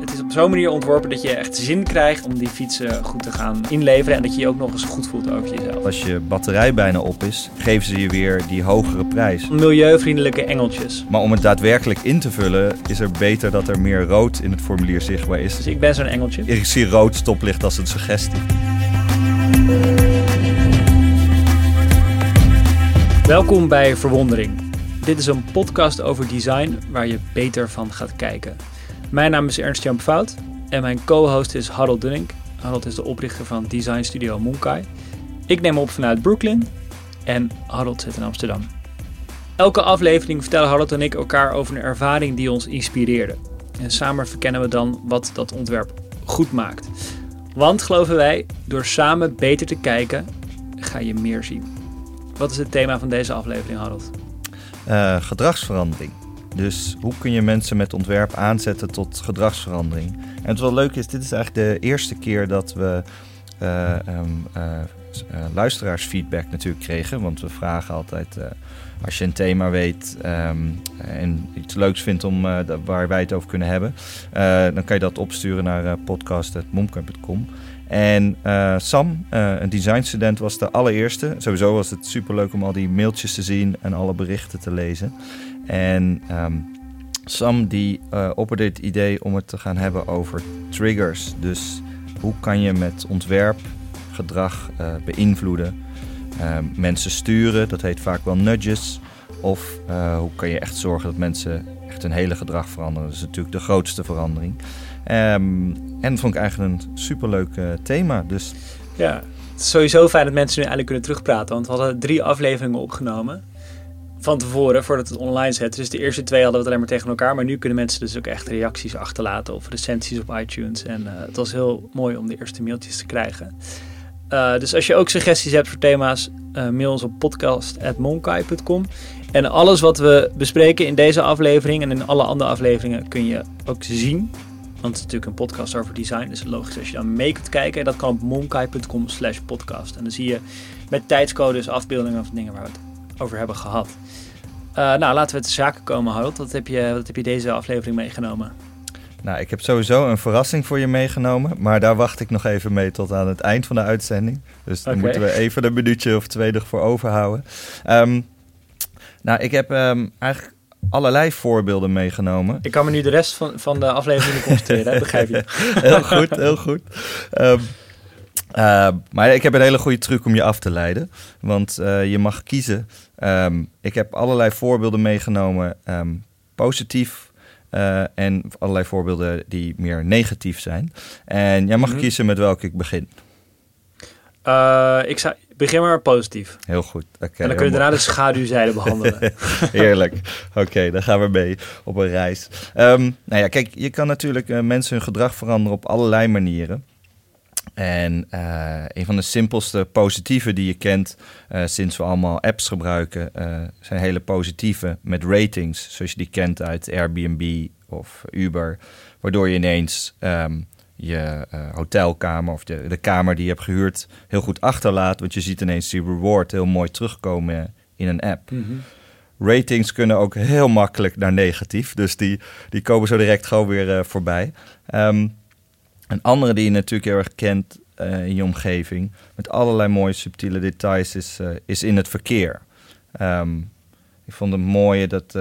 Het is op zo'n manier ontworpen dat je echt zin krijgt om die fietsen goed te gaan inleveren. En dat je je ook nog eens goed voelt over jezelf. Als je batterij bijna op is, geven ze je weer die hogere prijs. Milieuvriendelijke engeltjes. Maar om het daadwerkelijk in te vullen, is er beter dat er meer rood in het formulier zichtbaar is. Dus ik ben zo'n engeltje. Ik zie rood stoplicht als een suggestie. Welkom bij Verwondering. Dit is een podcast over design waar je beter van gaat kijken. Mijn naam is Ernst-Jan Fout en mijn co-host is Harold Dunning. Harold is de oprichter van Design Studio Monkai. Ik neem op vanuit Brooklyn en Harold zit in Amsterdam. Elke aflevering vertellen Harold en ik elkaar over een ervaring die ons inspireerde. En samen verkennen we dan wat dat ontwerp goed maakt. Want geloven wij, door samen beter te kijken, ga je meer zien. Wat is het thema van deze aflevering, Harold? Uh, gedragsverandering. Dus hoe kun je mensen met ontwerp aanzetten tot gedragsverandering? En wel leuk is, dit is eigenlijk de eerste keer dat we uh, um, uh, luisteraarsfeedback natuurlijk kregen. Want we vragen altijd, als je een thema weet um, en iets leuks vindt om, waar wij het over kunnen hebben, dan kan je dat opsturen naar podcast.momcamp.com. En Sam, uh, een designstudent, was de allereerste. Sowieso was het superleuk om al die mailtjes te zien en alle berichten te lezen. En um, Sam die uh, opperde het idee om het te gaan hebben over triggers. Dus hoe kan je met ontwerp gedrag beïnvloeden, mensen sturen, dat heet vaak wel nudges. Of hoe kan je echt zorgen dat mensen echt hun hele gedrag veranderen. Dat is natuurlijk de grootste verandering. Um, en dat vond ik eigenlijk een superleuk thema. Dus... Ja, het is sowieso fijn dat mensen nu eigenlijk kunnen terugpraten. Want we hadden drie afleveringen opgenomen van tevoren, voordat het online zet. Dus de eerste twee hadden we het alleen maar tegen elkaar. Maar nu kunnen mensen dus ook echt reacties achterlaten of recensies op iTunes. En uh, het was heel mooi om de eerste mailtjes te krijgen. Uh, dus als je ook suggesties hebt voor thema's, uh, mail ons op podcast.monkai.com. En alles wat we bespreken in deze aflevering en in alle andere afleveringen kun je ook zien want het is natuurlijk een podcast over design. Dus logisch als je dan mee kunt kijken. Dat kan op monkai.com slash podcast. En dan zie je met tijdscodes afbeeldingen van dingen waar we over hebben gehad. Uh, nou, laten we te zaken komen, Harold. Wat heb, je, wat heb je deze aflevering meegenomen? Nou, ik heb sowieso een verrassing voor je meegenomen. Maar daar wacht ik nog even mee tot aan het eind van de uitzending. Dus dan okay. moeten we even een minuutje of twee ervoor overhouden. Um, nou, ik heb um, eigenlijk allerlei voorbeelden meegenomen. Ik kan me nu de rest van, van de aflevering concentreren, begrijp je? heel goed, heel goed. Um, uh, maar ik heb een hele goede truc om je af te leiden. Want uh, je mag kiezen. Um, ik heb allerlei voorbeelden meegenomen, um, positief. Uh, en allerlei voorbeelden die meer negatief zijn. En jij mag -hmm. kiezen met welke ik begin. ik zou Begin maar positief. Heel goed. Okay, en dan kun je daarna de schaduwzijde behandelen. Heerlijk. Oké, okay, dan gaan we mee op een reis. Um, nou ja, kijk, je kan natuurlijk uh, mensen hun gedrag veranderen op allerlei manieren. En uh, een van de simpelste positieve die je kent uh, sinds we allemaal apps gebruiken, zijn hele positieve met ratings, zoals je die kent uit Airbnb of Uber, waardoor je ineens um, je hotelkamer of de, de kamer die je hebt gehuurd heel goed achterlaat. Want je ziet ineens die reward heel mooi terugkomen in een app. Mm -hmm. Ratings kunnen ook heel makkelijk naar negatief. Dus die, die komen zo direct gewoon weer uh, voorbij. Um, een andere die je natuurlijk heel erg kent uh, in je omgeving... met allerlei mooie subtiele details is, is in het verkeer. Um, ik vond het mooie dat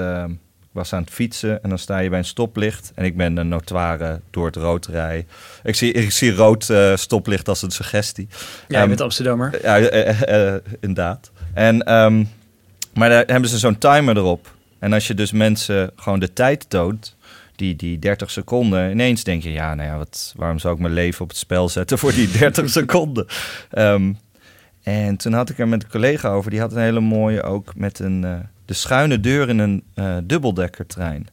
was aan het fietsen en dan sta je bij een stoplicht. En ik ben een notoire door het rood rij. Ik zie, ik zie rood uh, stoplicht als een suggestie. Ja, um, met Amsterdammer. Ja, inderdaad. En, um, maar daar hebben ze zo'n timer erop. En als je dus mensen gewoon de tijd toont, die, die 30 seconden, ineens denk je, ja, nou ja, wat, waarom zou ik mijn leven op het spel zetten voor die 30 seconden? Um, en toen had ik er met een collega over, die had een hele mooie ook met een de schuine deur in een uh, dubbeldekkertrein.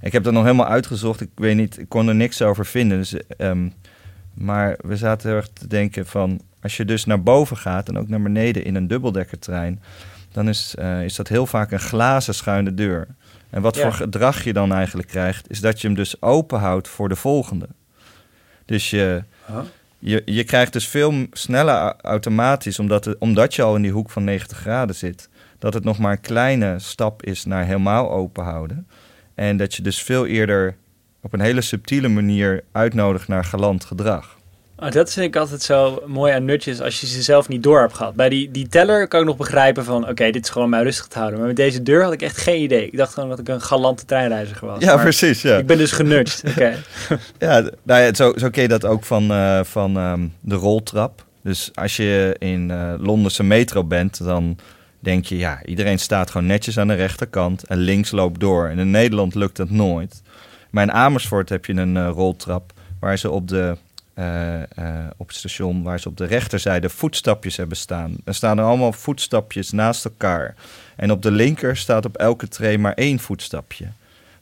Ik heb dat nog helemaal uitgezocht. Ik weet niet, ik kon er niks over vinden. Dus, um, maar we zaten heel erg te denken van... als je dus naar boven gaat en ook naar beneden in een dubbeldekkertrein... dan is, uh, is dat heel vaak een glazen schuine deur. En wat ja. voor gedrag je dan eigenlijk krijgt... is dat je hem dus open houdt voor de volgende. Dus je... Huh? Je, je krijgt dus veel sneller automatisch, omdat, het, omdat je al in die hoek van 90 graden zit, dat het nog maar een kleine stap is naar helemaal open houden. En dat je dus veel eerder op een hele subtiele manier uitnodigt naar galant gedrag. Oh, dat vind ik altijd zo mooi aan nutjes als je ze zelf niet door hebt gehad. Bij die, die teller kan ik nog begrijpen van oké, dit is gewoon mij rustig te houden. Maar met deze deur had ik echt geen idee. Ik dacht gewoon dat ik een galante treinreiziger was. Ja, Maar precies. Ja. Ik ben dus genudged. Oké. Ja, nou ja, zo, zo ken je dat ook van, eh, van ehm, de roltrap. Dus als je in eh Londense metro bent, dan denk je, ja, iedereen staat gewoon netjes aan de rechterkant en links loopt door. En in Nederland lukt dat nooit. Maar in Amersfoort heb je een eh, roltrap waar ze op de eh, eh, op het station waar ze op de rechterzijde voetstapjes hebben staan. Er staan er allemaal voetstapjes naast elkaar. En op de linker staat op elke tray maar één voetstapje.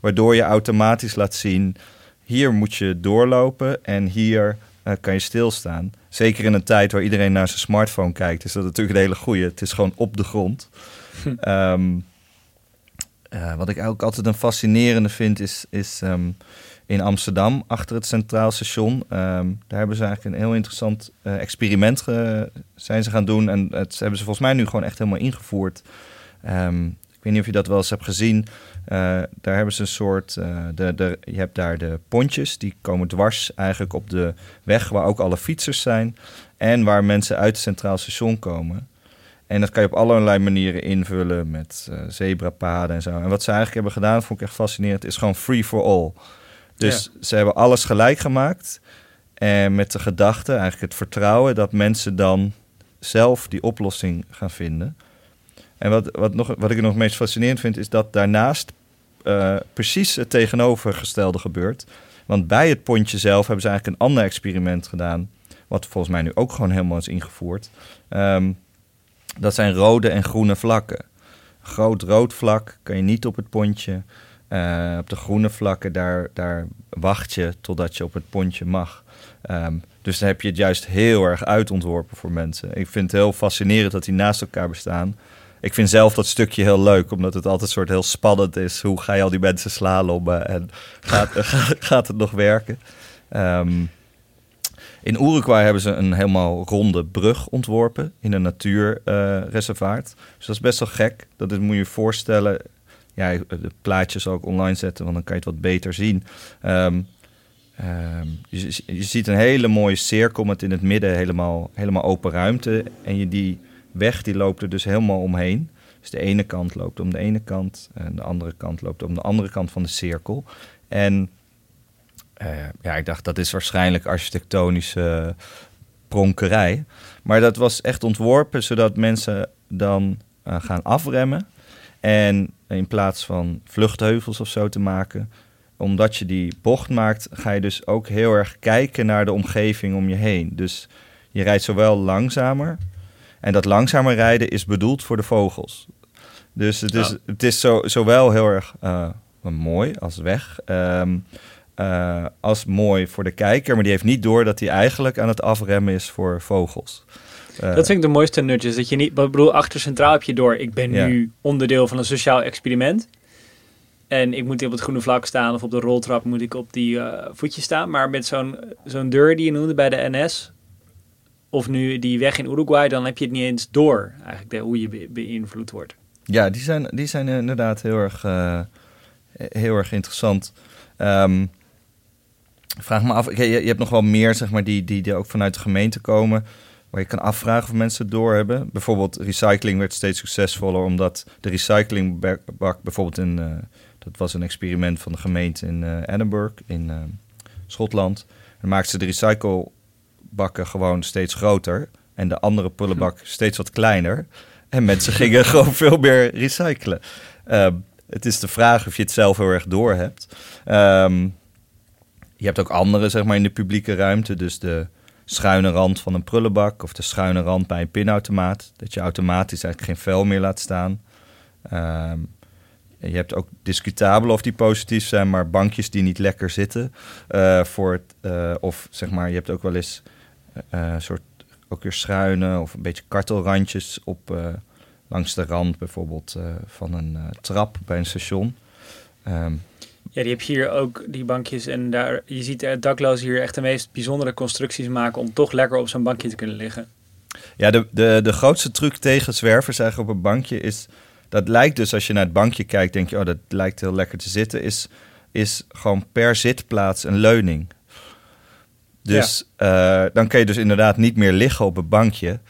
Waardoor je automatisch laat zien, hier moet je doorlopen en hier eh, kan je stilstaan. Zeker in een tijd waar iedereen naar zijn smartphone kijkt, is dat natuurlijk een hele goeie. Het is gewoon op de grond. Ehm, eh, wat ik ook altijd een fascinerende vind, is, is ehm, in Amsterdam, achter het Centraal Station. ehm, daar hebben ze eigenlijk een heel interessant eh, experiment zijn ze gaan doen. En het hebben ze volgens mij nu gewoon echt helemaal ingevoerd. Ehm, ik weet niet of je dat wel eens hebt gezien. Eh, daar hebben ze een soort. eh, de, de, je hebt daar de pontjes, die komen dwars eigenlijk op de weg waar ook alle fietsers zijn. En waar mensen uit het Centraal Station komen. En dat kan je op allerlei manieren invullen met zebrapaden en zo. En wat ze eigenlijk hebben gedaan, vond ik echt fascinerend, is gewoon free for all. Dus ze hebben alles gelijk gemaakt. En met de gedachte, eigenlijk het vertrouwen dat mensen dan zelf die oplossing gaan vinden. En wat, wat, nog, wat ik nog het meest fascinerend vind, is dat daarnaast eh, precies het tegenovergestelde gebeurt. Want bij het pontje zelf hebben ze eigenlijk een ander experiment gedaan. Wat volgens mij nu ook gewoon helemaal is ingevoerd. Ehm, dat zijn rode en groene vlakken. Groot rood vlak kan je niet op het pontje. Eh, op de groene vlakken, daar, daar wacht je totdat je op het pontje mag. Ehm, dus dan heb je het juist heel erg uitontworpen voor mensen. Ik vind het heel fascinerend dat die naast elkaar bestaan. Ik vind zelf dat stukje heel leuk, omdat het altijd soort heel spannend is. Hoe ga je al die mensen slalommen en gaat, gaat het nog werken? Ehm, in Uruguay hebben ze een helemaal ronde brug ontworpen in een natuurreservaat. dus dat is best wel gek. Dat is, moet je je voorstellen. Ja, de plaatjes ik online zetten, want dan kan je het wat beter zien. Ehm, ehm, je, ziet een hele mooie cirkel met in het midden helemaal, helemaal open ruimte. En je, die weg die loopt er dus helemaal omheen. Dus de ene kant loopt om de ene kant en de andere kant loopt om de andere kant van de cirkel. En uh, ja, ik dacht dat is waarschijnlijk architectonische pronkerij. Maar dat was echt ontworpen zodat mensen dan uh, gaan afremmen. En in plaats van vluchtheuvels of zo te maken, omdat je die bocht maakt, ga je dus ook heel erg kijken naar de omgeving om je heen. Dus je rijdt zowel langzamer. En dat langzamer rijden is bedoeld voor de vogels. Dus het is, het is zo, zowel heel erg uh, mooi als weg. Um, uh, als mooi voor de kijker, maar die heeft niet door dat hij eigenlijk aan het afremmen is voor vogels. Uh, dat vind ik de mooiste nutjes. Dat je niet, ik bedoel, achter centraal heb je door. Ik ben nu onderdeel van een sociaal experiment. En ik moet op het groene vlak staan of op de roltrap moet ik op die uh, voetjes staan. Maar met zo'n zo'n deur die je noemde bij de NS, of nu die weg in Uruguay, dan heb je het niet eens door eigenlijk de, hoe je be beïnvloed wordt. Ja, die zijn, die zijn inderdaad heel erg, uh, heel erg interessant. Um, vraag me af, je, je, hebt nog wel meer zeg maar, die, die, die ook vanuit de gemeente komen, waar je kan afvragen of mensen het doorhebben. Bijvoorbeeld recycling werd steeds succesvoller, omdat de recyclingbak bijvoorbeeld in, uh, dat was een experiment van de gemeente in uh, Edinburgh, in uh, Schotland. Dan maakten ze de recyclebakken gewoon steeds groter en de andere prullenbak steeds wat kleiner. En mensen gingen gewoon veel meer recyclen. Um, het is de vraag of je het zelf heel erg door hebt. Um, je hebt ook andere, zeg maar, in de publieke ruimte. Dus de schuine rand van een prullenbak of de schuine rand bij een pinautomaat. Dat je automatisch eigenlijk geen vuil meer laat staan. Um, je hebt ook discutabele of die positief zijn, maar bankjes die niet lekker zitten. Uh, voor het, uh, of zeg maar, je hebt ook wel eens uh, soort ook weer schuine of een beetje kartelrandjes op langs de rand bijvoorbeeld van een trap bij een station. Um, ja, die heb je hier ook, die bankjes. En daar, je ziet er daklozen hier echt de meest bijzondere constructies maken om toch lekker op zo'n bankje te kunnen liggen. Ja, de, de, de grootste truc tegen zwervers eigenlijk op een bankje is... Dat lijkt dus, als je naar het bankje kijkt, denk je, oh, dat lijkt heel lekker te zitten. Is is gewoon per zitplaats een leuning. Dus eh, dan kun je dus inderdaad niet meer liggen op een bankje.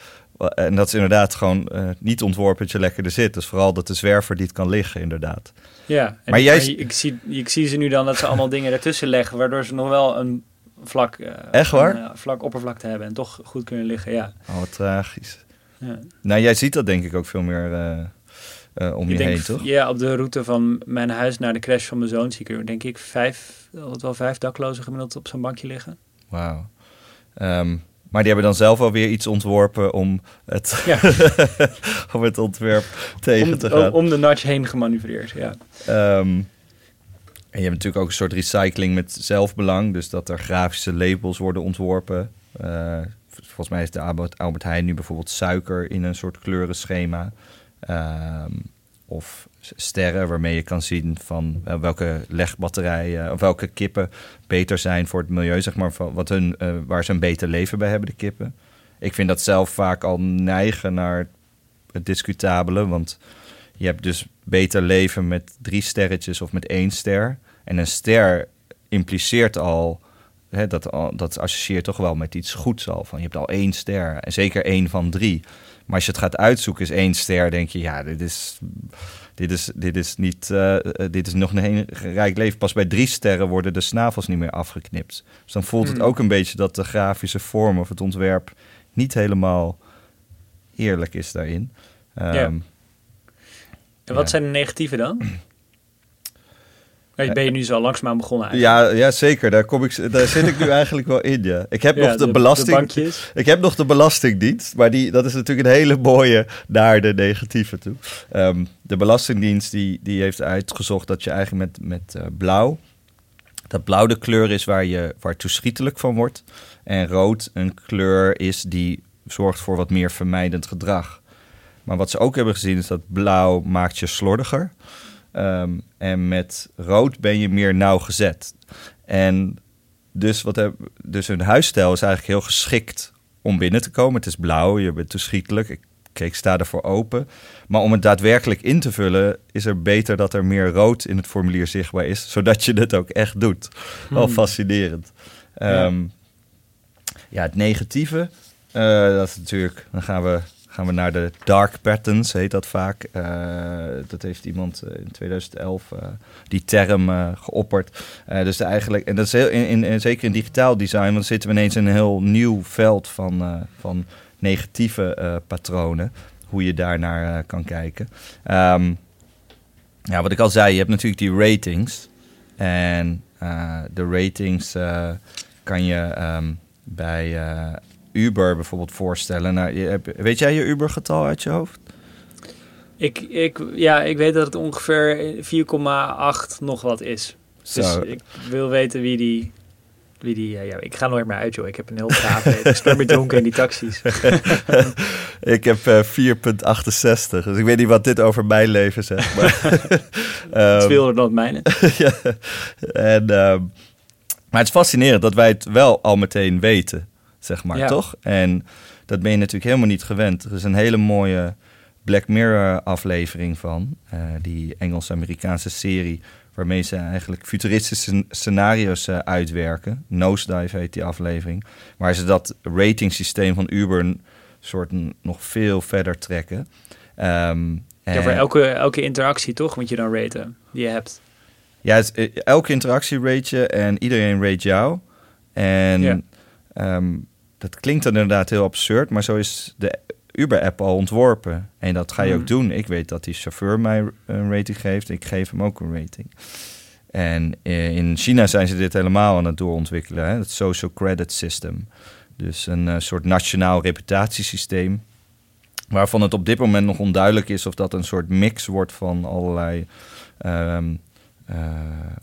En dat is inderdaad gewoon uh, niet ontworpen dat je lekker er zit. Dus vooral dat de zwerver niet kan liggen, inderdaad. Ja, maar jij... ik, zie, ik zie ze nu dan dat ze allemaal dingen ertussen leggen... waardoor ze nog wel een vlak, uh, Echt waar? Een, vlak oppervlakte hebben... en toch goed kunnen liggen, ja. Oh, wat tragisch. Ja. Nou, jij ziet dat denk ik ook veel meer om je heen, toch? Ja, op de route van mijn huis naar de crash van mijn zoon... zie ik er denk ik vijf, altijd wel vijf daklozen gemiddeld op zo'n bankje liggen. Wauw. Um, maar die hebben dan zelf alweer iets ontworpen om het, ja. om het ontwerp tegen te gaan. Om de notch heen gemanoeuvreerd, ja. Um, en je hebt natuurlijk ook een soort recycling met zelfbelang. Dus dat er grafische labels worden ontworpen. Uh, volgens mij is de Albert Heijn nu bijvoorbeeld suiker in een soort kleurenschema. Um, of sterren waarmee je kan zien van uh, welke legbatterijen of welke kippen beter zijn voor het milieu, zeg maar, wat hun, uh, waar ze een beter leven bij hebben, de kippen. Ik vind dat zelf vaak al neigen naar het discutabele, want je hebt dus beter leven met drie sterretjes of met één ster. En een ster impliceert al, hè, dat, dat associeert toch wel met iets goeds al. Van je hebt al één ster en zeker één van drie. Maar als je het gaat uitzoeken, is één ster, denk je, ja, dit is, dit is, dit is, niet, uh, dit is nog een rijk leven. Pas bij drie sterren worden de snavels niet meer afgeknipt. Dus dan voelt het hmm. ook een beetje dat de grafische vorm of het ontwerp niet helemaal eerlijk is daarin. Um, en wat zijn de negatieve dan? Ben je nu zo langzaamaan begonnen eigenlijk. Ja, ja, zeker. Daar, kom ik, daar zit ik nu eigenlijk wel in, ja. Ik heb nog de, belasting... ik heb nog de belastingdienst, maar die, dat is natuurlijk een hele mooie naar de negatieve toe. Um, de belastingdienst die, die heeft uitgezocht dat je eigenlijk met, met uh, blauw... Dat blauw de kleur is waar je waar toeschietelijk van wordt. En rood een kleur is die zorgt voor wat meer vermijdend gedrag. Maar wat ze ook hebben gezien is dat blauw maakt je slordiger Um, en met rood ben je meer nauwgezet. En dus, wat heb, dus hun huisstijl is eigenlijk heel geschikt om binnen te komen. Het is blauw, je bent toeschietelijk. Ik, ik sta ervoor open. Maar om het daadwerkelijk in te vullen, is er beter dat er meer rood in het formulier zichtbaar is, zodat je het ook echt doet. Wel hmm. fascinerend. Ja. Um, ja. het negatieve, uh, dat is natuurlijk, dan gaan we gaan we naar de dark patterns, heet dat vaak. Uh, dat heeft iemand eh, in 2011 uh, eh, die term geopperd. dus eigenlijk, en dat is heel, in, zeker in digitaal design, want dan zitten we ineens in een heel nieuw veld van, van negatieve patronen. Hoe je daarnaar kan kijken. Um, ja, wat ik al zei, je hebt natuurlijk die ratings. En de ratings kan je um, bij Uber bijvoorbeeld voorstellen. Nou, weet jij je Uber-getal uit je hoofd? Ik, ik, ja, ik weet dat het ongeveer 4,8 nog wat is. Dus ik wil weten wie die... Wie die ja, ik ga nooit meer uit, joh. Ik heb een heel braaf Ik speel met dronken in die taxis. ik heb uh, eh, 4,68. Dus ik weet niet wat dit over mijn leven zegt. Maar, het veel dan het mijne. ja, en, um, maar het is fascinerend dat wij het wel al meteen weten zeg maar, toch? En dat ben je natuurlijk helemaal niet gewend. Er is een hele mooie Black Mirror aflevering van, uh, die Engels-Amerikaanse serie, waarmee ze eigenlijk futuristische scenario's uh, uitwerken. Nosedive heet die aflevering, waar ze dat ratingsysteem van Uber een soort nog veel verder trekken. Um, ja, voor elke, elke interactie toch moet je dan raten die je hebt. Ja, eh, elke interactie rate je en iedereen rate jou. En ja. Ehm, dat klinkt dan inderdaad heel absurd, maar zo is de Uber-app al ontworpen. En dat ga je ook hmm. doen. Ik weet dat die chauffeur mij een rating geeft. Ik geef hem ook een rating. En eh, in China zijn ze dit helemaal aan het doorontwikkelen. Hè? Het social credit system. Dus een uh, soort nationaal reputatiesysteem. Waarvan het op dit moment nog onduidelijk is of dat een soort mix wordt van allerlei um, uh,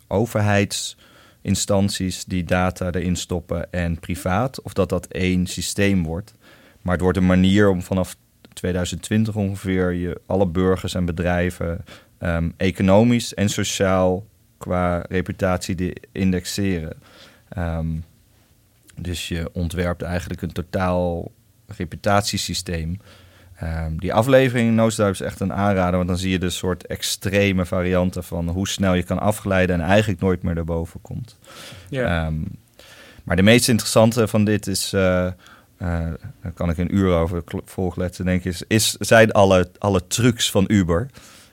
overheids instanties die data erin stoppen en privaat, of dat dat één systeem wordt. Maar het wordt een manier om vanaf 2020 ongeveer je alle burgers en bedrijven ehm, economisch en sociaal qua reputatie te indexeren. Ehm, dus je ontwerpt eigenlijk een totaal reputatiesysteem. Ehm, die aflevering Nosedive is echt een aanrader, want dan zie je de soort extreme varianten van hoe snel je kan afglijden en eigenlijk nooit meer erboven komt. Ja. Ehm, maar de meest interessante van dit is, eh, daar kan ik een uur over volgletten, denk ik, is, is, zijn alle, alle trucs van Uber.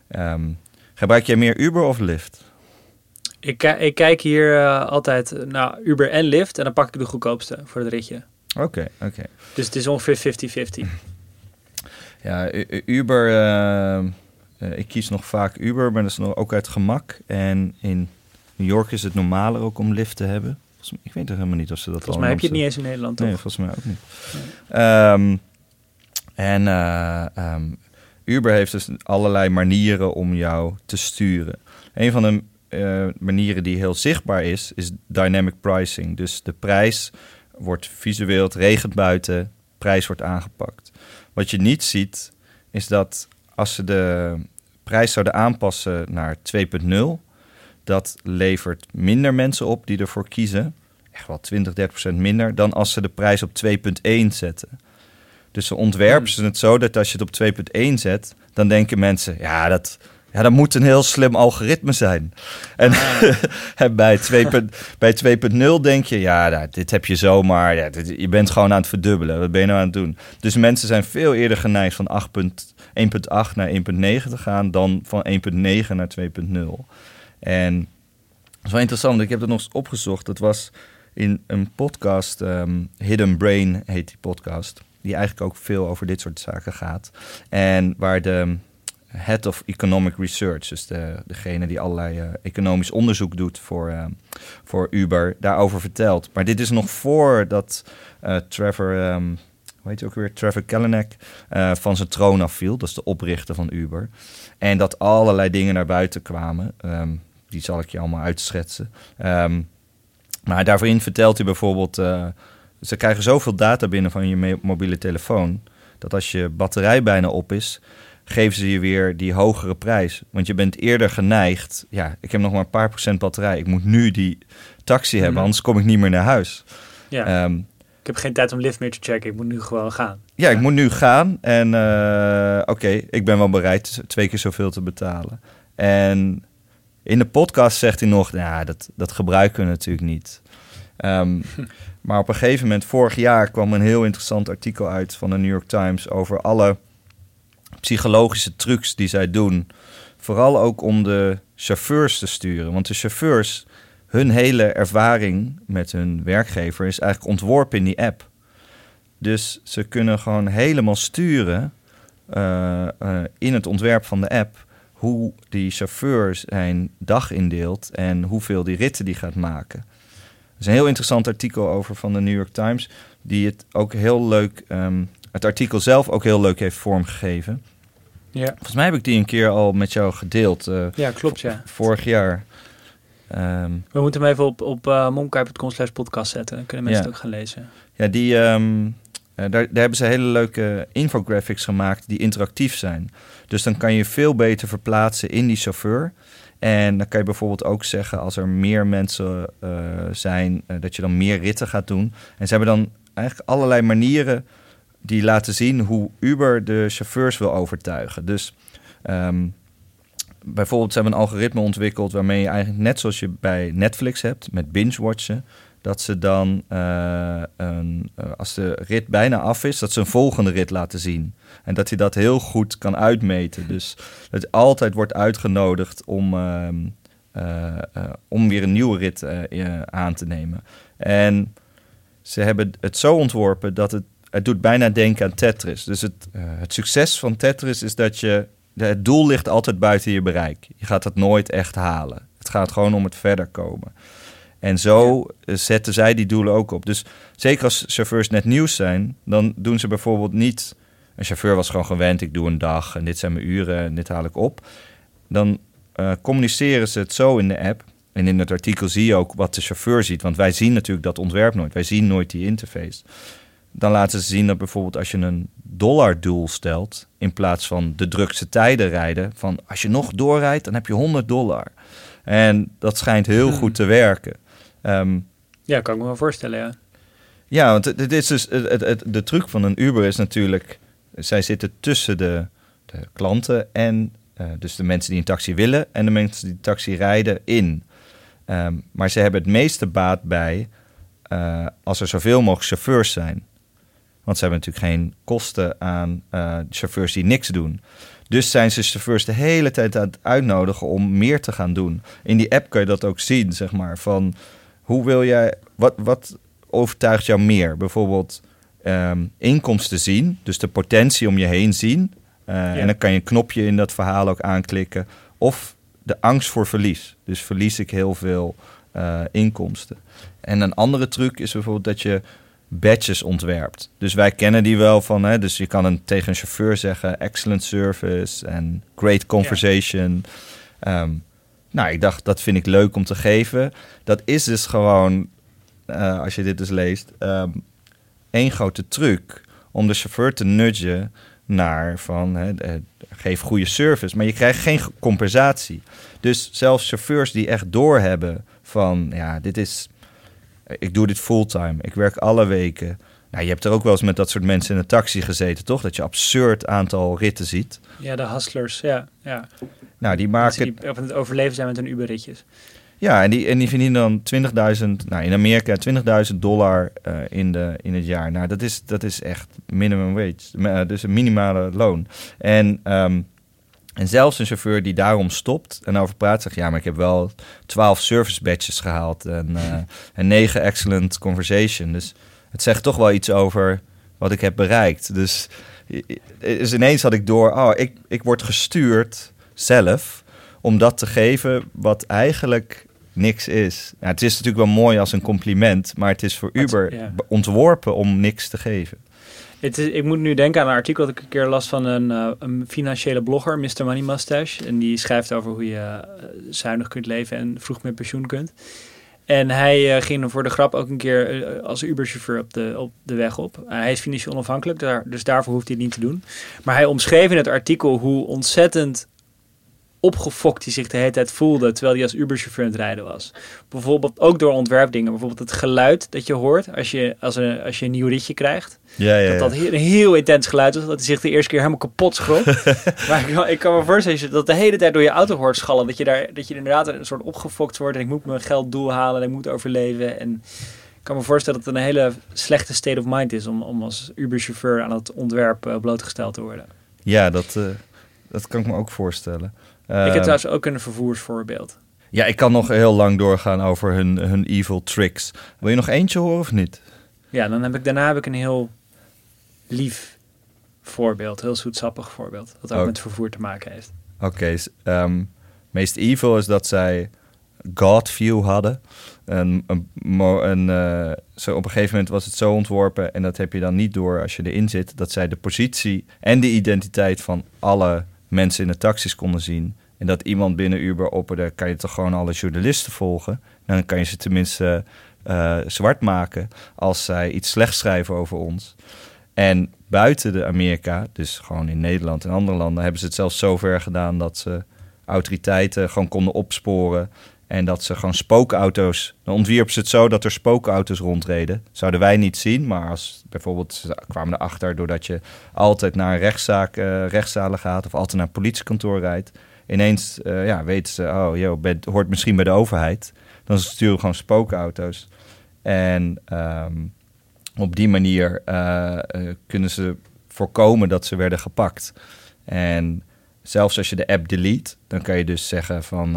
Ehm, gebruik jij meer Uber of Lyft? Ik, ik kijk hier eh, altijd naar Uber en Lyft en dan pak ik de goedkoopste voor het ritje. Oké, oké. Dus het is ongeveer 50-50. Ja, Uber, eh, eh, ik kies nog vaak Uber, maar dat is nog ook uit gemak. En in New York is het normaler ook om Lyft te hebben. Volgens mij- Ik weet er helemaal niet of ze dat Volgens al mij in heb je het niet eens in Nederland, toch? Nee, volgens mij ook niet. Ehm, en eh, ehm, Uber heeft dus allerlei manieren om jou te sturen. Een van de manieren die heel zichtbaar is, is dynamic pricing. Dus de prijs wordt visueel, het regent buiten, prijs wordt aangepakt. Wat je niet ziet, is dat als ze de prijs zouden aanpassen naar 2.0, dat levert minder mensen op die ervoor kiezen. Echt wel 20, 30 procent minder dan als ze de prijs op 2.1 zetten. Dus ze ontwerpen Hmm. ze het zo dat als je het op 2.1 zet, dan denken mensen, ja, dat, ja, dat moet een heel slim algoritme zijn. En, Ah. en bij 2.0 bij 2.0 denk je, ja, nou, dit heb je zomaar, ja, dit- je bent gewoon aan het verdubbelen. Wat ben je nou aan het doen? Dus mensen zijn veel eerder geneigd van 8 1.8 naar 1.9 te gaan dan van 1.9 naar 2.0. En dat is wel interessant, ik heb het nog eens opgezocht. Dat was in een podcast, ehm, Hidden Brain heet die podcast, die eigenlijk ook veel over dit soort zaken gaat. En waar de Head of Economic Research, dus de, degene die allerlei eh, economisch onderzoek doet voor, eh, voor Uber, daarover vertelt. Maar dit is nog voordat eh Trevor, ehm, hoe heet ook weer, Trevor Kalanick, van zijn troon afviel. Dat is de oprichter van Uber. En dat allerlei dingen naar buiten kwamen. Ehm, die zal ik je allemaal uitschetsen. Ehm, maar daarin vertelt hij bijvoorbeeld... ze krijgen zoveel data binnen van je mobiele telefoon... dat als je batterij bijna op is... geven ze je weer die hogere prijs. Want je bent eerder geneigd... ja, ik heb nog maar een paar procent batterij. Ik moet nu die taxi hebben, Mhm. anders kom ik niet meer naar huis. Ja. Ehm, ik heb geen tijd om Lyft meer te checken. Ik moet nu gewoon gaan. ja, ik moet nu gaan en eh, oké, ik ben wel bereid twee keer zoveel te betalen. En in de podcast zegt hij nog, nou, dat, dat gebruiken we natuurlijk niet. Ehm, maar op een gegeven moment, vorig jaar, kwam een heel interessant artikel uit van de New York Times over alle psychologische trucs die zij doen. Vooral ook om de chauffeurs te sturen. Want de chauffeurs, hun hele ervaring met hun werkgever is eigenlijk ontworpen in die app. Dus ze kunnen gewoon helemaal sturen eh, eh, in het ontwerp van de app hoe die chauffeur zijn dag indeelt en hoeveel die ritten die gaat maken. Er is een heel interessant artikel over van de New York Times, die het ook heel leuk, ehm, het artikel zelf ook heel leuk heeft vormgegeven. Ja, Volgens mij heb ik die een keer al met jou gedeeld, eh, ja klopt ja. vorig jaar. Ehm, We moeten hem even op, op uh, podcast zetten. Dan kunnen mensen Ja. het ook gaan lezen. Ja, die, ehm, eh, daar, daar hebben ze hele leuke infographics gemaakt die interactief zijn. Dus dan kan je veel beter verplaatsen in die chauffeur. En dan kan je bijvoorbeeld ook zeggen als er meer mensen zijn, dat je dan meer ritten gaat doen. En ze hebben dan eigenlijk allerlei manieren die laten zien hoe Uber de chauffeurs wil overtuigen. Dus ehm, bijvoorbeeld ze hebben een algoritme ontwikkeld waarmee je eigenlijk net zoals je bij Netflix hebt met binge-watchen, dat ze dan, eh, een, eh, als de rit bijna af is, dat ze een volgende rit laten zien. En dat hij dat heel goed kan uitmeten. Dus dat altijd wordt uitgenodigd om, ehm, eh, om weer een nieuwe rit aan te nemen. En ze hebben het zo ontworpen dat het, het doet bijna denken aan Tetris. Dus het, eh, het succes van Tetris is dat je, het doel ligt altijd buiten je bereik. Je gaat het nooit echt halen. Het gaat gewoon om het verder komen. En zo eh, zetten zij die doelen ook op. Dus zeker als chauffeurs net nieuws zijn, dan doen ze bijvoorbeeld niet. Een chauffeur was gewoon gewend, ik doe een dag en dit zijn mijn uren en dit haal ik op. Dan eh, communiceren ze het zo in de app. En in het artikel zie je ook wat de chauffeur ziet. Want wij zien natuurlijk dat ontwerp nooit. Wij zien nooit die interface. Dan laten ze zien dat bijvoorbeeld als je een dollardoel stelt... in plaats van de drukste tijden rijden... van als je nog doorrijdt, dan heb je 100 dollar. En dat schijnt heel Hmm. goed te werken. Ehm, Ja, kan ik me wel voorstellen, ja. ja, want dit is dus het, het, het- de truc van een Uber is natuurlijk zij zitten tussen de, de klanten en eh, dus de mensen die een taxi willen en de mensen die een taxi rijden in. Ehm, maar ze hebben het meeste baat bij eh, als er zoveel mogelijk chauffeurs zijn. Want ze hebben natuurlijk geen kosten aan uh, chauffeurs die niks doen. Dus zijn ze chauffeurs de hele tijd aan het uitnodigen om meer te gaan doen. In die app kun je dat ook zien, zeg maar. Van hoe wil jij, wat, wat overtuigt jou meer? Bijvoorbeeld um, inkomsten zien, dus de potentie om je heen zien. Uh, En dan kan je een knopje in dat verhaal ook aanklikken. Of de angst voor verlies. Dus verlies ik heel veel uh, inkomsten. En een andere truc is bijvoorbeeld dat je badges ontwerpt. Dus wij kennen die wel van, hè, dus je kan een, tegen een chauffeur zeggen: excellent service en great conversation. Ja. Um, nou, ik dacht, dat vind ik leuk om te geven. Dat is dus gewoon, uh, als je dit dus leest, um, één grote truc om de chauffeur te nudgen naar van hè, geef goede service, maar je krijgt geen compensatie. Dus zelfs chauffeurs die echt doorhebben van ja, dit is, ik doe dit fulltime, ik werk alle weken. Nou, je hebt er ook wel eens met dat soort mensen in een taxi gezeten, toch? Dat je absurd aantal ritten ziet. Ja, de hustlers, ja. ja. Nou, die maken... Mensen die op het overleven zijn met hun Uberritjes. Ja, en die, en die verdienen dan 20.000, nou in Amerika 20.000 dollar uh, in, de, in het jaar. Nou, dat is, dat is echt minimum wage, dus een minimale loon. En, um, en zelfs een chauffeur die daarom stopt en over praat, zegt ja, maar ik heb wel 12 service badges gehaald en, uh, en 9 excellent conversation. Dus het zegt toch wel iets over wat ik heb bereikt. Dus, dus ineens had ik door, oh, ik, ik word gestuurd zelf om dat te geven wat eigenlijk niks is. Ja, het is natuurlijk wel mooi als een compliment, maar het is voor Uber ja. ontworpen om niks te geven. Het is, ik moet nu denken aan een artikel dat ik een keer las van een, uh, een financiële blogger, Mr. Money Mustache. En die schrijft over hoe je uh, zuinig kunt leven en vroeg met pensioen kunt. En hij uh, ging voor de grap ook een keer als Uber-chauffeur op de, op de weg op. hij is financieel onafhankelijk, daar, dus daarvoor hoeft hij het niet te doen. Maar hij omschreef in het artikel hoe ontzettend opgefokt hij zich de hele tijd voelde terwijl hij als Uber-chauffeur aan het rijden was. Bijvoorbeeld ook door ontwerpdingen. Bijvoorbeeld het geluid dat je hoort als je, als een, als je een nieuw ritje krijgt. Ja, ja, dat dat heel, een heel intens geluid was. Dat hij zich de eerste keer helemaal kapot schrok. maar ik, ik, kan me voorstellen dat de hele tijd door je auto hoort schallen. Dat je, daar, dat je inderdaad een soort opgefokt wordt. En ik moet mijn geld doorhalen en ik moet overleven. En ik kan me voorstellen dat het een hele slechte state of mind is om, om als Uber-chauffeur aan het ontwerp uh, blootgesteld te worden. Ja, dat, uh, dat kan ik me ook voorstellen. Ik heb trouwens ook een vervoersvoorbeeld. Ja, ik kan nog heel lang doorgaan over hun, hun evil tricks. Wil je nog eentje horen of niet? Ja, dan heb ik, daarna heb ik een heel lief voorbeeld. Heel zoetsappig voorbeeld. Dat ook, met vervoer te maken heeft. Oké, okay, um, meest evil is dat zij God view hadden. En, een, een, uh, zo op een gegeven moment was het zo ontworpen, en dat heb je dan niet door als je erin zit, dat zij de positie en de identiteit van alle mensen in de taxis konden zien. En dat iemand binnen Uber opperde, kan je toch gewoon alle journalisten volgen. En dan kan je ze tenminste uh, zwart maken als zij iets slechts schrijven over ons. En buiten de Amerika, dus gewoon in Nederland en andere landen, hebben ze het zelfs zo ver gedaan dat ze autoriteiten gewoon konden opsporen. En dat ze gewoon spookauto's. Dan ontwierpen ze het zo dat er spookauto's rondreden. Zouden wij niet zien, maar als bijvoorbeeld ze kwamen erachter doordat je altijd naar een rechtszaak, uh, rechtszalen gaat of altijd naar een politiekantoor rijdt. Ineens uh, ja, weten ze, oh joh, hoort misschien bij de overheid. Dan sturen we gewoon spookauto's. En um, op die manier uh, kunnen ze voorkomen dat ze werden gepakt. En zelfs als je de app delete, dan kan je dus zeggen van,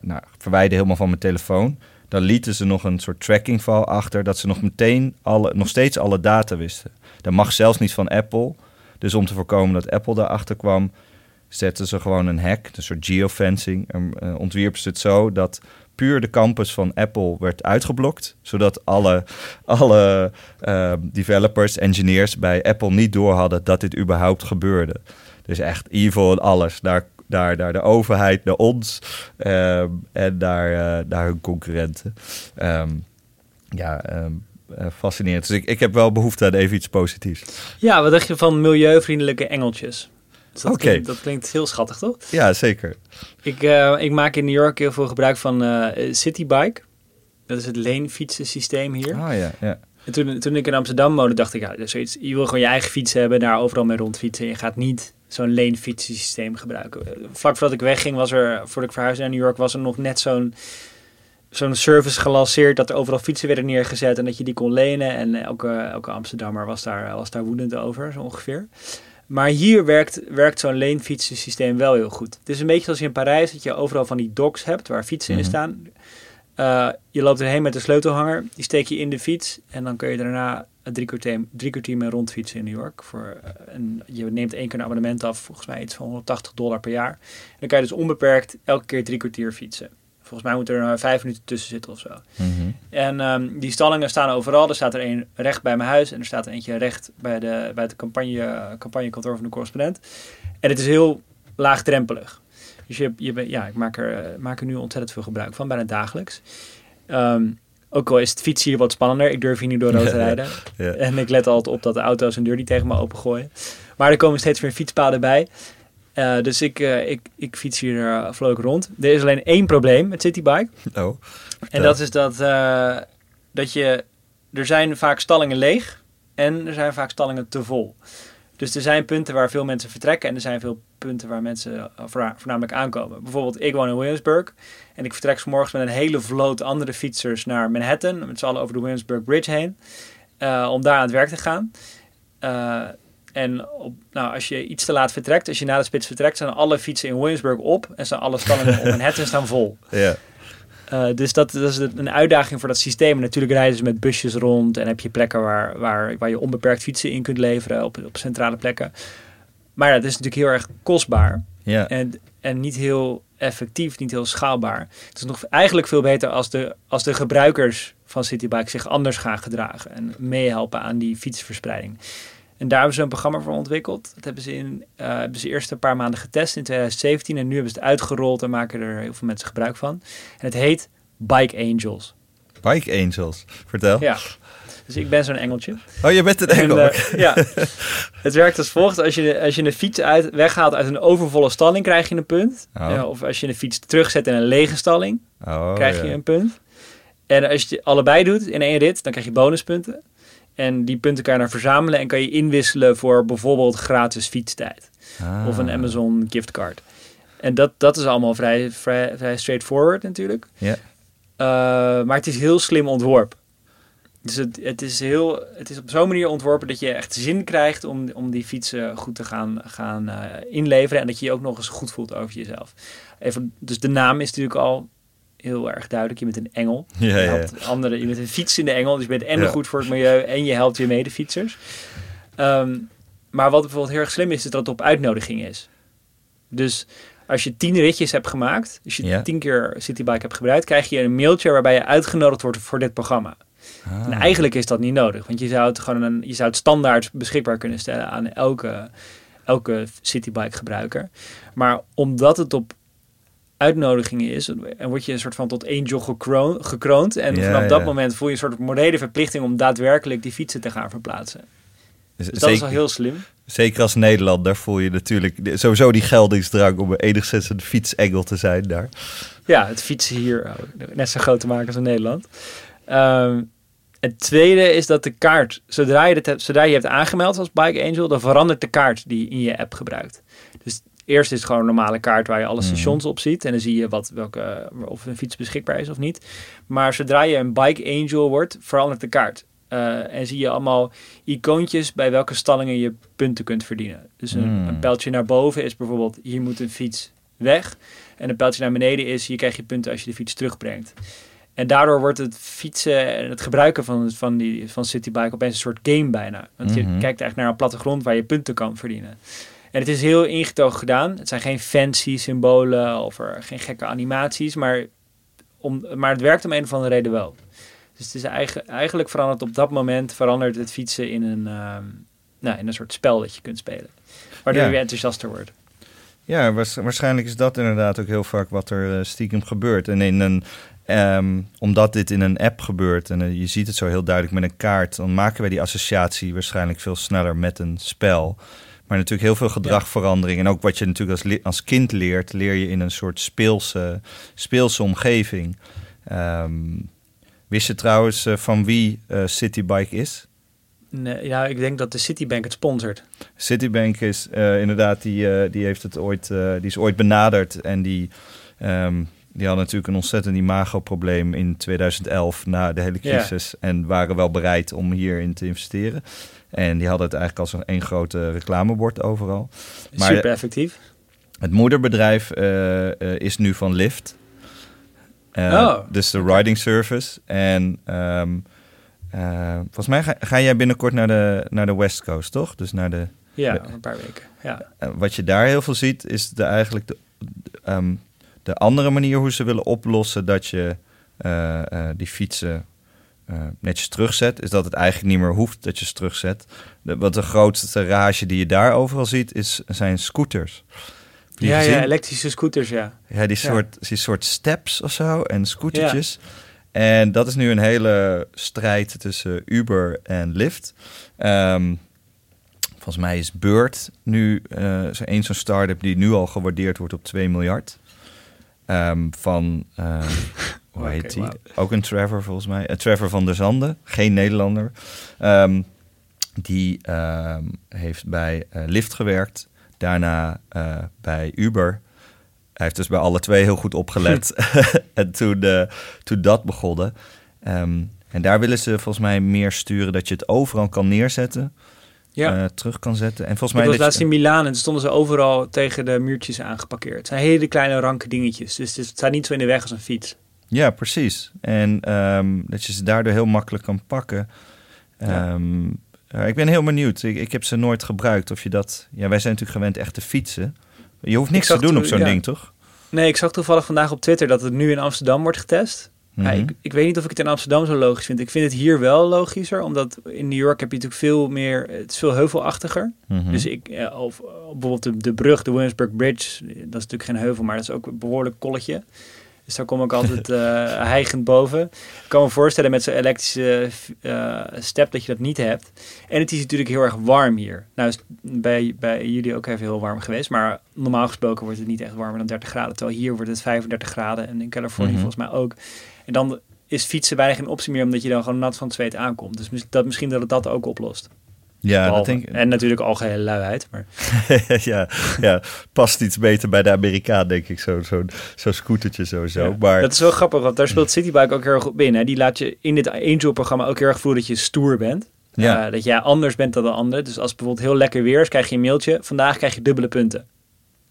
nou, verwijder helemaal van mijn telefoon. Dan lieten ze nog een soort tracking file achter, dat ze nog meteen alle, nog steeds alle data wisten. Dat mag zelfs niet van Apple. Dus om te voorkomen dat Apple daarachter kwam, zetten ze gewoon een hack, een soort geofencing. En uh, ontwierpen ze het zo dat puur de campus van Apple werd uitgeblokt. Zodat alle, alle uh, developers, engineers bij Apple niet door hadden dat dit überhaupt gebeurde. Dus echt evil en alles. Daar, daar, daar de overheid, naar ons um, en naar, uh, naar hun concurrenten. Um, ja, um, uh, fascinerend. Dus ik, ik heb wel behoefte aan even iets positiefs. Ja, wat dacht je van milieuvriendelijke engeltjes? Dus dat, klinkt, dat klinkt heel schattig, toch? Ja, zeker. Ik, uh, ik maak in New York heel veel gebruik van uh, Citybike. Dat is het leenfietsensysteem hier. Oh ja, ja. En toen, toen ik in Amsterdam woonde, dacht ik, ja, dus zoiets, je wil gewoon je eigen fiets hebben, daar overal mee rondfietsen. Je gaat niet zo'n leenfietsensysteem gebruiken. Vlak voordat ik wegging, was er, voordat ik verhuisde naar New York, was er nog net zo'n zo'n service gelanceerd dat er overal fietsen werden neergezet en dat je die kon lenen. En elke, elke Amsterdammer was daar, was daar woedend over, zo ongeveer. Maar hier werkt, werkt zo'n leenfietsensysteem wel heel goed. Het is een beetje zoals in Parijs, dat je overal van die docks hebt waar fietsen in Mhm. staan. Eh, je loopt erheen met een sleutelhanger, die steek je in de fiets en dan kun je daarna drie kwartier, drie kwartier mee rondfietsen in New York. Voor, eh, en je neemt één keer een abonnement af, volgens mij iets van 180 dollar per jaar. En dan kan je dus onbeperkt elke keer drie kwartier fietsen. Volgens mij moet er uh, vijf minuten tussen zitten of zo. Mhm. En um, die stallingen staan overal. Er staat er een recht bij mijn huis en er staat er eentje recht bij, de, bij het campagne, campagnekantoor van de correspondent. En het is heel laagdrempelig. Dus je, je, ja, ik maak er, maak er nu ontzettend veel gebruik van, bijna dagelijks. Um, ook al is het fietsen hier wat spannender. Ik durf hier niet door rood te rijden. Ja, ja. En ik let altijd op dat de auto's een deur niet tegen me opengooien. Maar er komen steeds meer fietspaden bij. Uh, dus ik, uh, ik, ik fiets hier uh, vrolijk rond. Er is alleen één probleem met Citybike. Oh, en dat is dat, dat je... Er zijn vaak stallingen leeg en er zijn vaak stallingen te vol. Dus er zijn punten waar veel mensen vertrekken en er zijn veel punten waar mensen voornamelijk aankomen. Bijvoorbeeld, ik woon in Williamsburg en ik vertrek 's morgens met een hele vloot andere fietsers naar Manhattan, met z'n allen over de Williamsburg Bridge heen, uh, om daar aan het werk te gaan. Uh, en op, nou, als je iets te laat vertrekt, als je na de spits vertrekt, zijn alle fietsen in Williamsburg op en zijn alle stallingen op Manhattan staan vol. Ja. Uh, dus dat, dat, is een uitdaging voor dat systeem. En natuurlijk rijden ze met busjes rond en heb je plekken waar, waar, waar je onbeperkt fietsen in kunt leveren op, op centrale plekken. Maar ja, dat is natuurlijk heel erg kostbaar Ja. en, en niet heel effectief, niet heel schaalbaar. Het is nog eigenlijk veel beter als de, als de gebruikers van Citybike zich anders gaan gedragen en meehelpen aan die fietsverspreiding. En daar hebben ze een programma voor ontwikkeld. Dat hebben ze, in, uh, hebben ze eerst een paar maanden getest in 2017. En nu hebben ze het uitgerold en maken er heel veel mensen gebruik van. En het heet Bike Angels. Bike Angels, vertel. Ja, dus ik ben zo'n engeltje. Oh, je bent een engel. En, uh, ja, het werkt als volgt. Als je, als je een fiets uit, weghaalt uit een overvolle stalling, krijg je een punt. Oh. Ja, of als je een fiets terugzet in een lege stalling, oh, krijg ja. je een punt. En als je het allebei doet in één rit, dan krijg je bonuspunten. En die punten kan je dan verzamelen en kan je inwisselen voor bijvoorbeeld gratis fietstijd. Ah. Of een Amazon giftcard. En dat, dat is allemaal vrij, vrij, vrij straightforward natuurlijk. Ja. Uh, maar het is heel slim ontworpen. Dus het, het, is heel, het is op zo'n manier ontworpen dat je echt zin krijgt om, om die fietsen goed te gaan, gaan uh, inleveren. En dat je je ook nog eens goed voelt over jezelf. Even, dus de naam is natuurlijk al heel erg duidelijk. Je bent een engel. Ja, je, ja. helpt anderen, je bent een fiets in de engel. Dus je bent en Ja. goed voor het milieu en je helpt je medefietsers. Um, maar wat bijvoorbeeld heel erg slim is, is dat het op uitnodiging is. Dus als je tien ritjes hebt gemaakt, als je Ja. tien keer Citybike hebt gebruikt, krijg je een mailtje waarbij je uitgenodigd wordt voor dit programma. Ah. En eigenlijk is dat niet nodig, want je zou het gewoon een, je zou het standaard beschikbaar kunnen stellen aan elke, elke Citybike gebruiker. Maar omdat het op uitnodigingen is, en word je een soort van tot angel gekroon, gekroond. En Ja, vanaf dat ja. moment voel je een soort morele verplichting om daadwerkelijk die fietsen te gaan verplaatsen. Dus Dus dat zeker, is al heel slim. zeker als Nederlander voel je natuurlijk sowieso die geldingsdrang om enigszins een fietsengel te zijn daar. Ja, het fietsen hier oh, net zo groot te maken als in Nederland. Ehm, het tweede is dat de kaart, zodra je, het hebt, zodra je hebt aangemeld als Bike Angel, dan verandert de kaart die je in je app gebruikt. Eerst is het gewoon een normale kaart waar je alle Mhm. stations op ziet. En dan zie je wat, welke, of een fiets beschikbaar is of niet. Maar zodra je een Bike Angel wordt, verandert de kaart. Eh, en zie je allemaal icoontjes bij welke stallingen je punten kunt verdienen. Dus een, Hmm. een pijltje naar boven is bijvoorbeeld, hier moet een fiets weg. En een pijltje naar beneden is, hier krijg je punten als je de fiets terugbrengt. En daardoor wordt het fietsen en het gebruiken van, van, die, van Citybike opeens een soort game bijna. Want je Mhm. kijkt eigenlijk naar een plattegrond waar je punten kan verdienen. En het is heel ingetogen gedaan. Het zijn geen fancy symbolen of er, geen gekke animaties, maar, om, maar het werkt om een of andere reden wel. Dus het is eigen, eigenlijk verandert op dat moment verandert het fietsen in een, ehm, nou, in een soort spel dat je kunt spelen. Waardoor Ja. je enthousiaster wordt. Ja, waars- waarschijnlijk is dat inderdaad ook heel vaak wat er eh, stiekem gebeurt. En in een, ehm, omdat dit in een app gebeurt en eh, je ziet het zo heel duidelijk met een kaart, dan maken wij die associatie waarschijnlijk veel sneller met een spel. Maar natuurlijk heel veel gedragverandering. En ook wat je natuurlijk als, als kind leert, leer je in een soort speelse, speelse omgeving. Ehm, Wist je trouwens eh, van wie uh, Citybike is? Nee, ja, ik denk dat de Citibank het sponsort. Citibank is uh, inderdaad, die, die heeft het ooit, die is ooit benaderd en die, um, die had natuurlijk een ontzettend imago-probleem in 2011 na de hele crisis en waren wel bereid om hierin te investeren. En die hadden het eigenlijk als een één grote reclamebord overal. Maar, Super effectief. Het moederbedrijf is nu van Lyft. Uh, oh. Dus de riding service. En um, uh, volgens mij ga, ga, jij binnenkort naar de, naar de West Coast, toch? Dus naar de... Ja, een paar weken. Ja. Wat je daar heel veel ziet, is de, eigenlijk de, um, de andere manier hoe ze willen oplossen dat je die fietsen netjes terugzet. Is dat het eigenlijk niet meer hoeft dat je ze terugzet. De, wat de grootste rage die je daar overal ziet, is, zijn scooters ja, ja, elektrische scooters, ja. Ja, die soort, die soort steps of zo en scootertjes. En dat is nu een hele strijd tussen Uber en Lyft. Um, volgens mij is Bird nu uh, zo een zo'n start-up die nu al gewaardeerd wordt op 2 miljard. Um, van, uh, hoe heet die? Ook een Trevor volgens mij. Uh, Trevor van der Zanden, geen Nederlander. Um, die heeft bij Lyft gewerkt. Daarna uh, bij Uber. Hij heeft dus bij alle twee heel goed opgelet. en toen, uh, toen dat begonnen. Um, en daar willen ze volgens mij meer sturen dat je het overal kan neerzetten. Ja. Uh, terug kan zetten. En volgens mij. Ik was laatst in Milaan en stonden ze overal tegen de muurtjes aangeparkeerd. Het zijn hele kleine ranke dingetjes. Dus het staat niet zo in de weg als een fiets. Ja, precies. En um, dat je ze daardoor heel makkelijk kan pakken. Um, uh, ik ben heel benieuwd. Ik, ik, heb ze nooit gebruikt. Of je dat. Ja, wij zijn natuurlijk gewend echt te fietsen. Je hoeft niks te doen op zo'n ding, toch? Nee, ik zag toevallig vandaag op Twitter dat het nu in Amsterdam wordt getest. Mm -hmm. ja, ik, ik, weet niet of ik het in Amsterdam zo logisch vind. Ik vind het hier wel logischer, omdat in New York heb je natuurlijk veel meer. Het is veel heuvelachtiger. Mm -hmm. Dus ik, of bijvoorbeeld de, de brug, de Williamsburg Bridge, dat is natuurlijk geen heuvel, maar dat is ook een behoorlijk kolletje. Dus daar kom ik altijd uh, hijgend boven. Ik kan me voorstellen met zo'n elektrische uh, step dat je dat niet hebt. En het is natuurlijk heel erg warm hier. Nou is bij, bij jullie ook even heel warm geweest. Maar normaal gesproken wordt het niet echt warmer dan 30 graden. Terwijl hier wordt het 35 graden en in Californië mm -hmm. volgens mij ook. En dan is fietsen bijna geen optie meer omdat je dan gewoon nat van het zweet aankomt. Dus dat, misschien dat het dat ook oplost. Ja, dat denk En natuurlijk algehele luiheid. Maar... ja, ja, past iets beter bij de Amerikaan, denk ik. Zo'n zo, zo scootertje sowieso. Ja, maar... Dat is wel grappig, want daar speelt Citybike ook heel erg op binnen. Die laat je in dit Angel-programma ook heel erg voelen dat je stoer bent. Ja. Uh, dat jij anders bent dan de ander. Dus als bijvoorbeeld heel lekker weer is, krijg je een mailtje. Vandaag krijg je dubbele punten.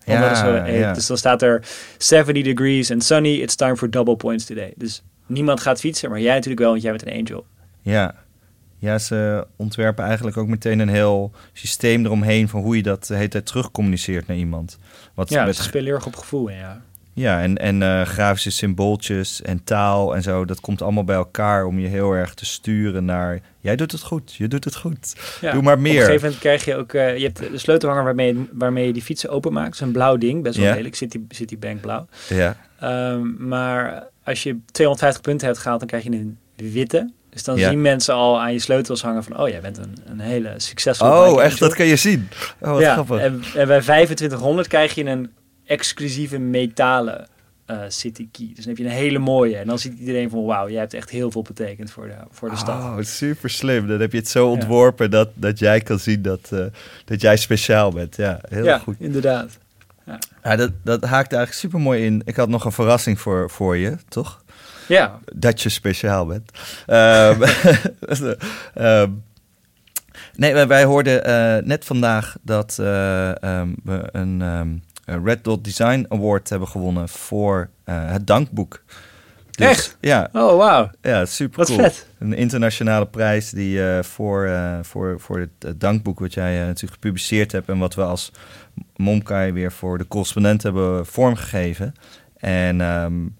Ja, ja. Dus dan staat er 70 degrees and sunny. It's time for double points today. Dus niemand gaat fietsen, maar jij natuurlijk wel, want jij bent een angel. Ja, ja, ze ontwerpen eigenlijk ook meteen een heel systeem eromheen van hoe je dat de hele tijd terugcommuniceert naar iemand. Wat ja, met... ze spelen heel erg op gevoel, ja. Ja, en, en uh, grafische symbooltjes en taal en zo, dat komt allemaal bij elkaar om je heel erg te sturen naar... Jij doet het goed, je doet het goed. Ja, Doe maar meer. Op een gegeven moment krijg je ook... Uh, je hebt de sleutelhanger waarmee, waarmee je die fietsen openmaakt. Een blauw ding, best wel ja. lelijk, City, Citibank blauw. Ja. Um, maar als je 250 punten hebt gehaald, dan krijg je een witte. Dus dan zien mensen al aan je sleutels hangen van... oh, jij bent een, een hele succesvolle Oh, echt? Dat kan je zien? Oh, wat ja, grappig. En, en, bij 2500 krijg je een exclusieve metalen uh, city key. Dus dan heb je een hele mooie. En dan ziet iedereen van... wauw, jij hebt echt heel veel betekend voor de, voor de stad. Oh, super slim. Dan heb je het zo ontworpen dat, dat jij kan zien dat, uh, dat jij speciaal bent. Ja, heel ja, goed. inderdaad. Ja. ja, dat, dat haakt eigenlijk super mooi in. Ik had nog een verrassing voor, voor je, toch? Ja. Dat je speciaal bent. um, um, nee, wij, hoorden uh, net vandaag dat uh, um, we een Red Dot Design Award hebben gewonnen voor uh, het dankboek. Dus, Echt? Ja. Oh, wauw. Ja, super Wat cool. vet. Een internationale prijs die uh, voor, uh, voor, voor het, dankboek wat jij natuurlijk gepubliceerd hebt en wat we als Momkai weer voor de correspondent hebben vormgegeven. En um,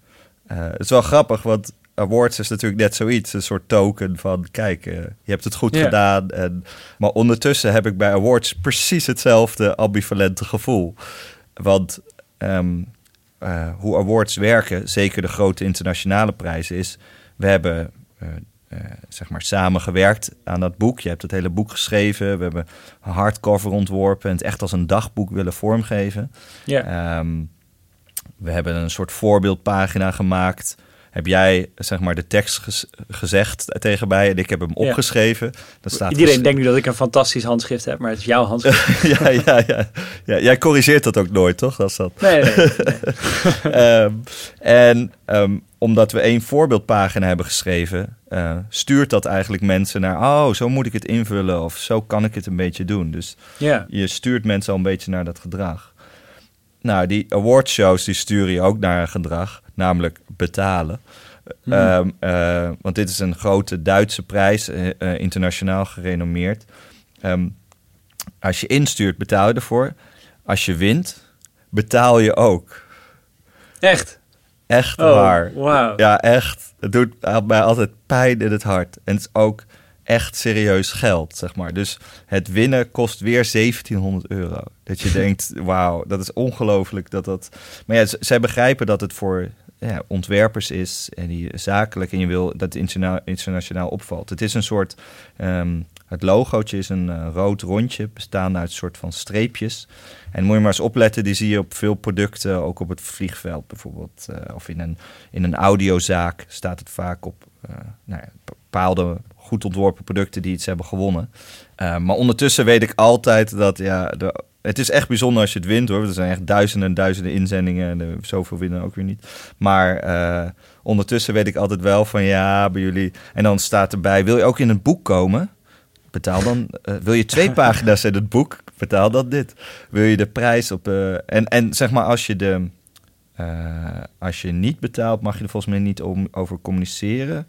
het is wel grappig, want awards is natuurlijk net zoiets. Een soort token van, kijk, uh, je hebt het goed yeah. gedaan. En, maar ondertussen heb ik bij awards precies hetzelfde ambivalente gevoel. Want um, uh, hoe awards werken, zeker de grote internationale prijzen, is... We hebben zeg maar samengewerkt aan dat boek. Je hebt het hele boek geschreven. We hebben een hardcover ontworpen en het echt als een dagboek willen vormgeven. Ja. Um, we hebben een soort voorbeeldpagina gemaakt. heb jij zeg maar de tekst gezegd tegen mij en ik heb hem opgeschreven. Dat staat Iedereen denkt nu dat ik een fantastisch handschrift heb, maar het is jouw handschrift. ja, ja, ja, ja. Jij corrigeert dat ook nooit, toch? Dat is dat. Nee, nee. Ehm, en ehm, omdat we één voorbeeldpagina hebben geschreven, uh, stuurt dat eigenlijk mensen naar, oh, zo moet ik het invullen of zo kan ik het een beetje doen. Dus ja. je stuurt mensen al een beetje naar dat gedrag. Nou, die awardshows die sturen je ook naar een gedrag, namelijk betalen. Hmm. Ehm, eh, want dit is een grote Duitse prijs, uh, internationaal gerenommeerd. Ehm, als je instuurt, betaal je ervoor. Als je wint, betaal je ook. Echt? Echt oh, waar. Wow. Ja, echt. Het doet mij altijd pijn in het hart. En het is ook echt serieus geld, zeg maar. Dus het winnen kost weer 1700 euro. Dat je denkt, wauw, dat is ongelooflijk dat dat... Maar ja, zij begrijpen dat het voor ja, ontwerpers is en die zakelijk en je wil dat het internationaal opvalt. Het is een soort ehm, het logootje is een uh, rood rondje, bestaande uit een soort van streepjes. En moet je maar eens opletten, die zie je op veel producten, ook op het vliegveld bijvoorbeeld. Uh, of in een, in een audiozaak staat het vaak op uh, nou ja, bepaalde goed ontworpen producten die iets hebben gewonnen. maar ondertussen weet ik altijd dat ja, de, het is echt bijzonder als je het wint hoor. Er zijn echt duizenden en duizenden inzendingen. En zoveel winnen ook weer niet. Maar ondertussen weet ik altijd wel van ja, bij jullie. En dan staat erbij: wil je ook in het boek komen? Betaal dan, uh, wil je twee pagina's in het boek, betaal dan dit. Wil je de prijs op. Uh, en, en zeg maar, als je de. Als je niet betaalt, mag je er volgens mij niet om, over communiceren.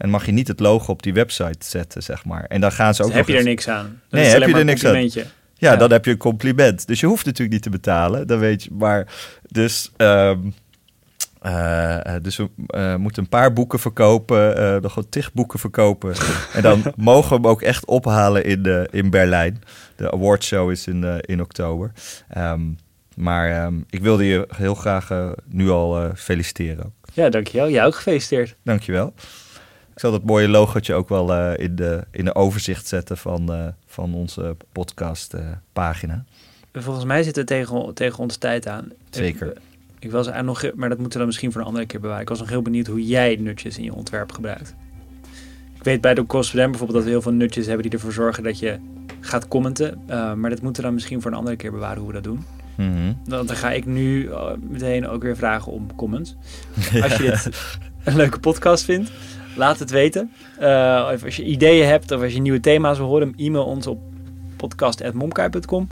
En mag je niet het logo op die website zetten, zeg maar. En dan gaan ze dus ook. heb je er niks aan? nee, heb je er niks aan? Ja, ja, dan heb je een compliment. Dus je hoeft natuurlijk niet te betalen, dan weet je. Maar dus. Um, uh, dus we uh, moeten een paar boeken verkopen, uh, nog wat tig boeken verkopen. en dan mogen we hem ook echt ophalen in, de, in Berlijn. De awardshow is in, in oktober. Um, maar um, ik wilde je heel graag nu al feliciteren. Ja, dankjewel. Jij ook gefeliciteerd. Dankjewel. Ik zal dat mooie logootje ook wel in, de, in de overzicht zetten van, van onze podcastpagina. Volgens mij zit het tegen, tegen onze tijd aan. Zeker. Ik was eigenlijk nog, maar dat moeten we dan misschien voor een andere keer bewaren. Ik was nog heel benieuwd hoe jij nutjes in je ontwerp gebruikt. Ik weet bij de Cost bijvoorbeeld dat we heel veel nutjes hebben die ervoor zorgen dat je gaat commenten. Uh, maar dat moeten we dan misschien voor een andere keer bewaren hoe we dat doen. Mm Dan, ga ik nu uh, meteen ook weer vragen om comments. Als je dit een leuke podcast vindt, laat het weten. Of als je ideeën hebt of als je nieuwe thema's wil horen, e-mail ons op podcast.momkai.com.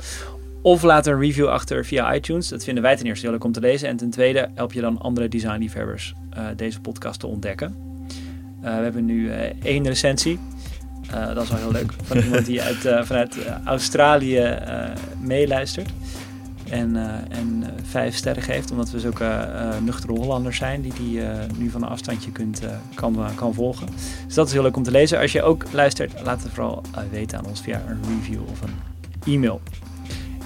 Of laat een review achter via iTunes. Dat vinden wij ten eerste heel leuk om te lezen. En ten tweede help je dan andere designliefhebbers uh, deze podcast te ontdekken. Uh, we hebben nu één recensie. dat is wel heel leuk. Van iemand die uit, vanuit Australië meeluistert. En, en vijf sterren geeft. Omdat we zulke nuchtere Hollanders zijn. Die die nu van een afstandje kunt, kan, kan volgen. Dus dat is heel leuk om te lezen. Als je ook luistert, laat het vooral weten aan ons via een review of een e-mail.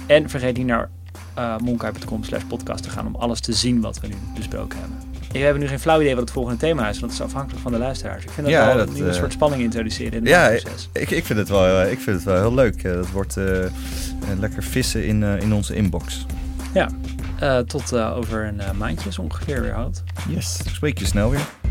En vergeet niet naar uh, monkai.com slash podcast te gaan om alles te zien wat we nu besproken hebben. We hebben nu geen flauw idee wat het volgende thema is, want het is afhankelijk van de luisteraars. Ik vind dat wel een uh, soort spanning introduceren in het ja, proces. Ik, ik, vind het wel, ik vind het wel heel leuk. Dat wordt uh, lekker vissen in, in onze inbox. Ja, tot over een maandje is ongeveer weer houdt. Yes, spreek je snel weer.